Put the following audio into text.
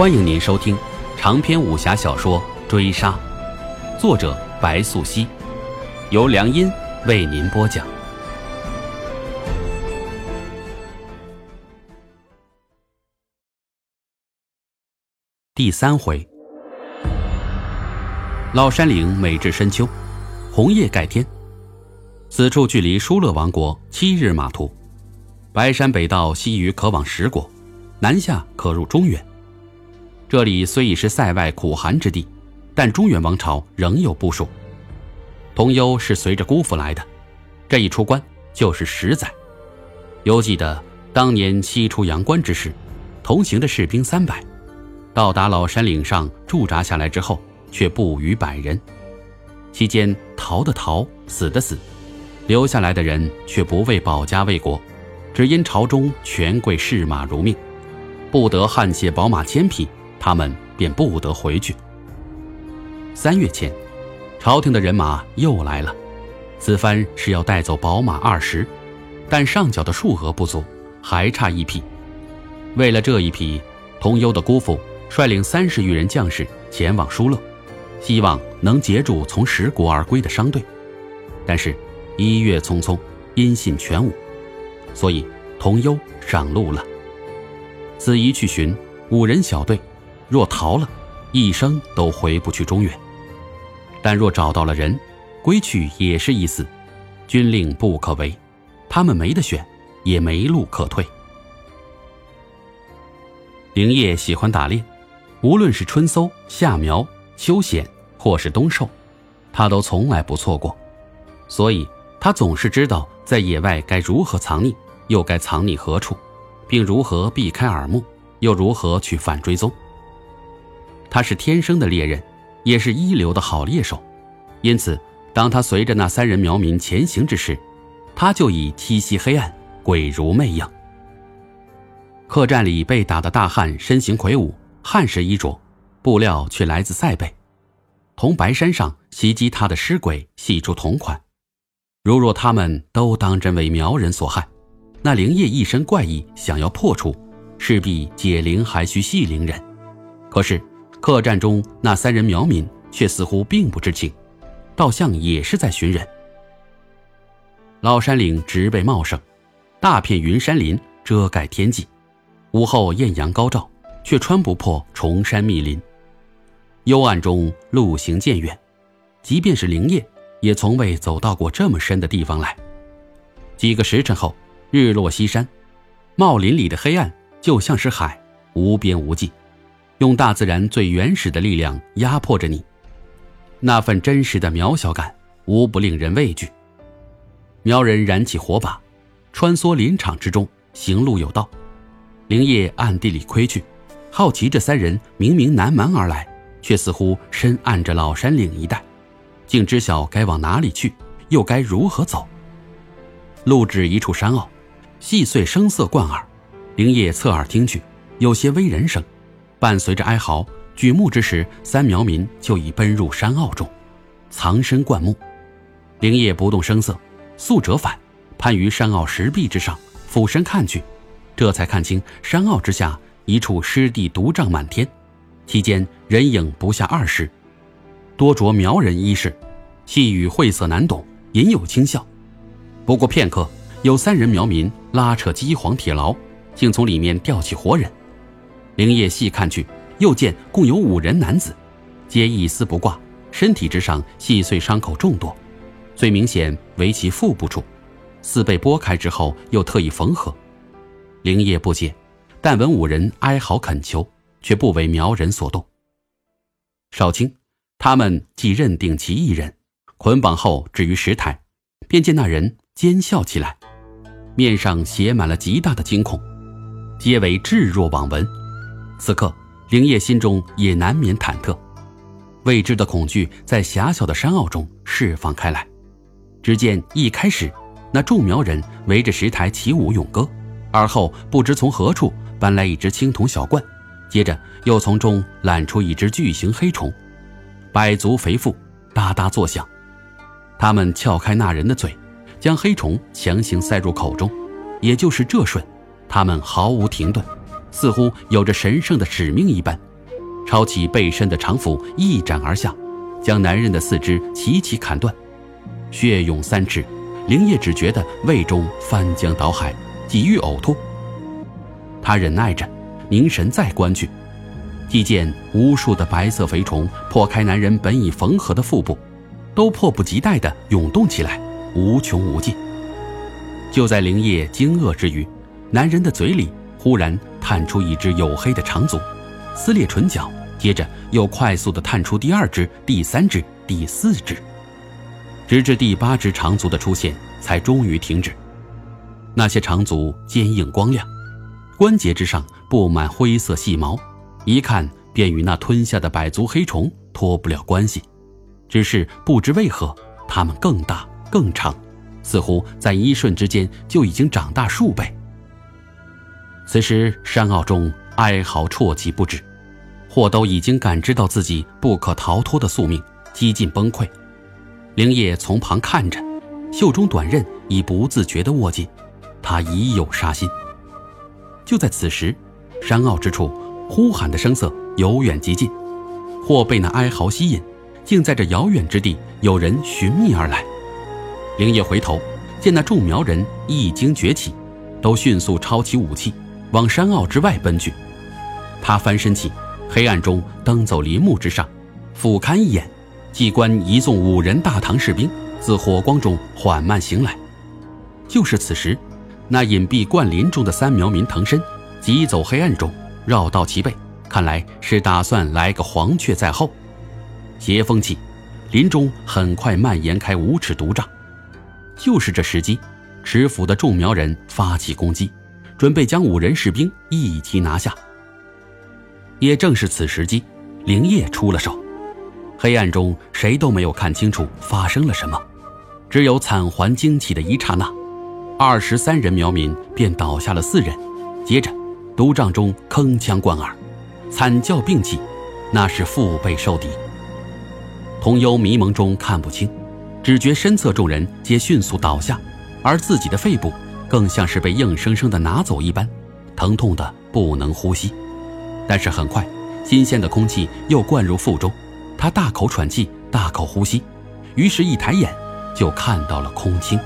欢迎您收听长篇武侠小说《追杀》，作者白素熙，由良音为您播讲。第三回，老山岭美至深秋，红叶盖天。此处距离舒勒王国七日马途，白山北道西隅可往十国，南下可入中原。这里虽已是塞外苦寒之地，但中原王朝仍有部署。童幽是随着姑父来的，这一出关就是十载。犹记得当年西出阳关之时，同行的士兵三百，到达老山岭上驻扎下来之后，却不逾百人。期间逃的逃，死的死，留下来的人却不为保家卫国，只因朝中权贵视马如命，不得汗血宝马千匹。他们便不得回去。三月前，朝廷的人马又来了，此番是要带走宝马二十，但上缴的数额不足，还差一匹。为了这一匹，童幽的姑父率领三十余人将士前往疏勒，希望能截住从十国而归的商队。但是，一月匆匆，音信全无，所以童幽上路了。此一去寻五人小队。若逃了，一生都回不去中原；但若找到了人，归去也是一死，军令不可违，他们没得选，也没路可退。灵业喜欢打猎，无论是春搜、夏苗、秋显，或是冬狩，他都从来不错过，所以他总是知道在野外该如何藏匿，又该藏匿何处，并如何避开耳目，又如何去反追踪。他是天生的猎人，也是一流的好猎手，因此，当他随着那三人苗民前行之时，他就已七夕黑暗，鬼如魅影。客栈里被打的大汉身形魁梧，汉式衣着，布料却来自塞北，同白山上袭击他的尸鬼系出同款。如若他们都当真为苗人所害，那灵业一身怪异，想要破除，势必解铃还需系铃人。可是。客栈中那三人苗民却似乎并不知情，倒像也是在寻人。老山岭植被茂盛，大片云山林遮盖天际，午后艳阳高照，却穿不破重山密林。幽暗中路行渐远，即便是灵叶，也从未走到过这么深的地方来。几个时辰后，日落西山，茂林里的黑暗就像是海，无边无际。用大自然最原始的力量压迫着你，那份真实的渺小感，无不令人畏惧。苗人燃起火把，穿梭林场之中，行路有道。灵叶暗地里窥去，好奇这三人明明南蛮而来，却似乎深谙着老山岭一带，竟知晓该往哪里去，又该如何走。路至一处山坳，细碎声色贯耳。灵叶侧耳听去，有些微人声。伴随着哀嚎，举目之时，三苗民就已奔入山坳中，藏身灌木。灵叶不动声色，速折返，攀于山坳石壁之上，俯身看去，这才看清山坳之下一处湿地毒瘴满天，其间人影不下二十，多着苗人衣饰，细语晦涩难懂，隐有轻笑。不过片刻，有三人苗民拉扯饥黄铁牢，竟从里面吊起活人。灵叶细看去，又见共有五人男子，皆一丝不挂，身体之上细碎伤口众多，最明显为其腹部处，似被剥开之后又特意缝合。灵叶不解，但闻五人哀嚎恳求，却不为苗人所动。少卿，他们既认定其一人，捆绑后置于石台，便见那人奸笑起来，面上写满了极大的惊恐，皆为置若罔闻。此刻，灵叶心中也难免忐忑，未知的恐惧在狭小的山坳中释放开来。只见一开始，那众苗人围着石台起舞咏歌，而后不知从何处搬来一只青铜小罐，接着又从中揽出一只巨型黑虫，百足肥腹，哒哒作响。他们撬开那人的嘴，将黑虫强行塞入口中，也就是这瞬，他们毫无停顿。似乎有着神圣的使命一般，抄起背身的长斧，一斩而下，将男人的四肢齐齐砍断，血涌三尺。灵叶只觉得胃中翻江倒海，几欲呕吐。他忍耐着，凝神再观去，即见无数的白色肥虫破开男人本已缝合的腹部，都迫不及待地涌动起来，无穷无尽。就在灵叶惊愕之余，男人的嘴里忽然探出一只黝黑的长足，撕裂唇角，接着又快速地探出第二只、第三只、第四只。直至第八只长足的出现，才终于停止。那些长足坚硬光亮，关节之上布满灰色细毛，一看便与那吞下的百足黑虫脱不了关系。只是不知为何，它们更大更长，似乎在一瞬之间就已经长大数倍。此时山坳中哀嚎啜泣不止，霍都已经感知到自己不可逃脱的宿命，几近崩溃。灵叶从旁看着，袖中短刃已不自觉地握紧，他已有杀心。就在此时，山坳之处，呼喊的声色由远及近，或被那哀嚎吸引，竟在这遥远之地有人寻觅而来。灵叶回头，见那众苗人一经崛起，都迅速抄起武器，往山坳之外奔去。他翻身起，黑暗中登走林木之上，俯瞰一眼。机关一纵五人大唐士兵自火光中缓慢行来，就是此时，那隐蔽灌林中的三苗民腾身，急走黑暗中，绕到其背，看来是打算来个黄雀在后。邪风起，林中很快蔓延开五尺毒障。就是这时机，持斧的众苗人发起攻击，准备将五人士兵一击拿下。也正是此时机，灵叶出了手。黑暗中，谁都没有看清楚发生了什么，只有惨环惊起的一刹那，二十三人苗民便倒下了四人，接着，毒瘴中铿锵贯耳，惨叫并起，那是腹背受敌。童幽迷蒙中看不清，只觉身侧众人皆迅速倒下，而自己的肺部更像是被硬生生的拿走一般，疼痛的不能呼吸。但是很快，新鲜的空气又灌入腹中。他大口喘气，大口呼吸，于是，一抬眼就看到了空青。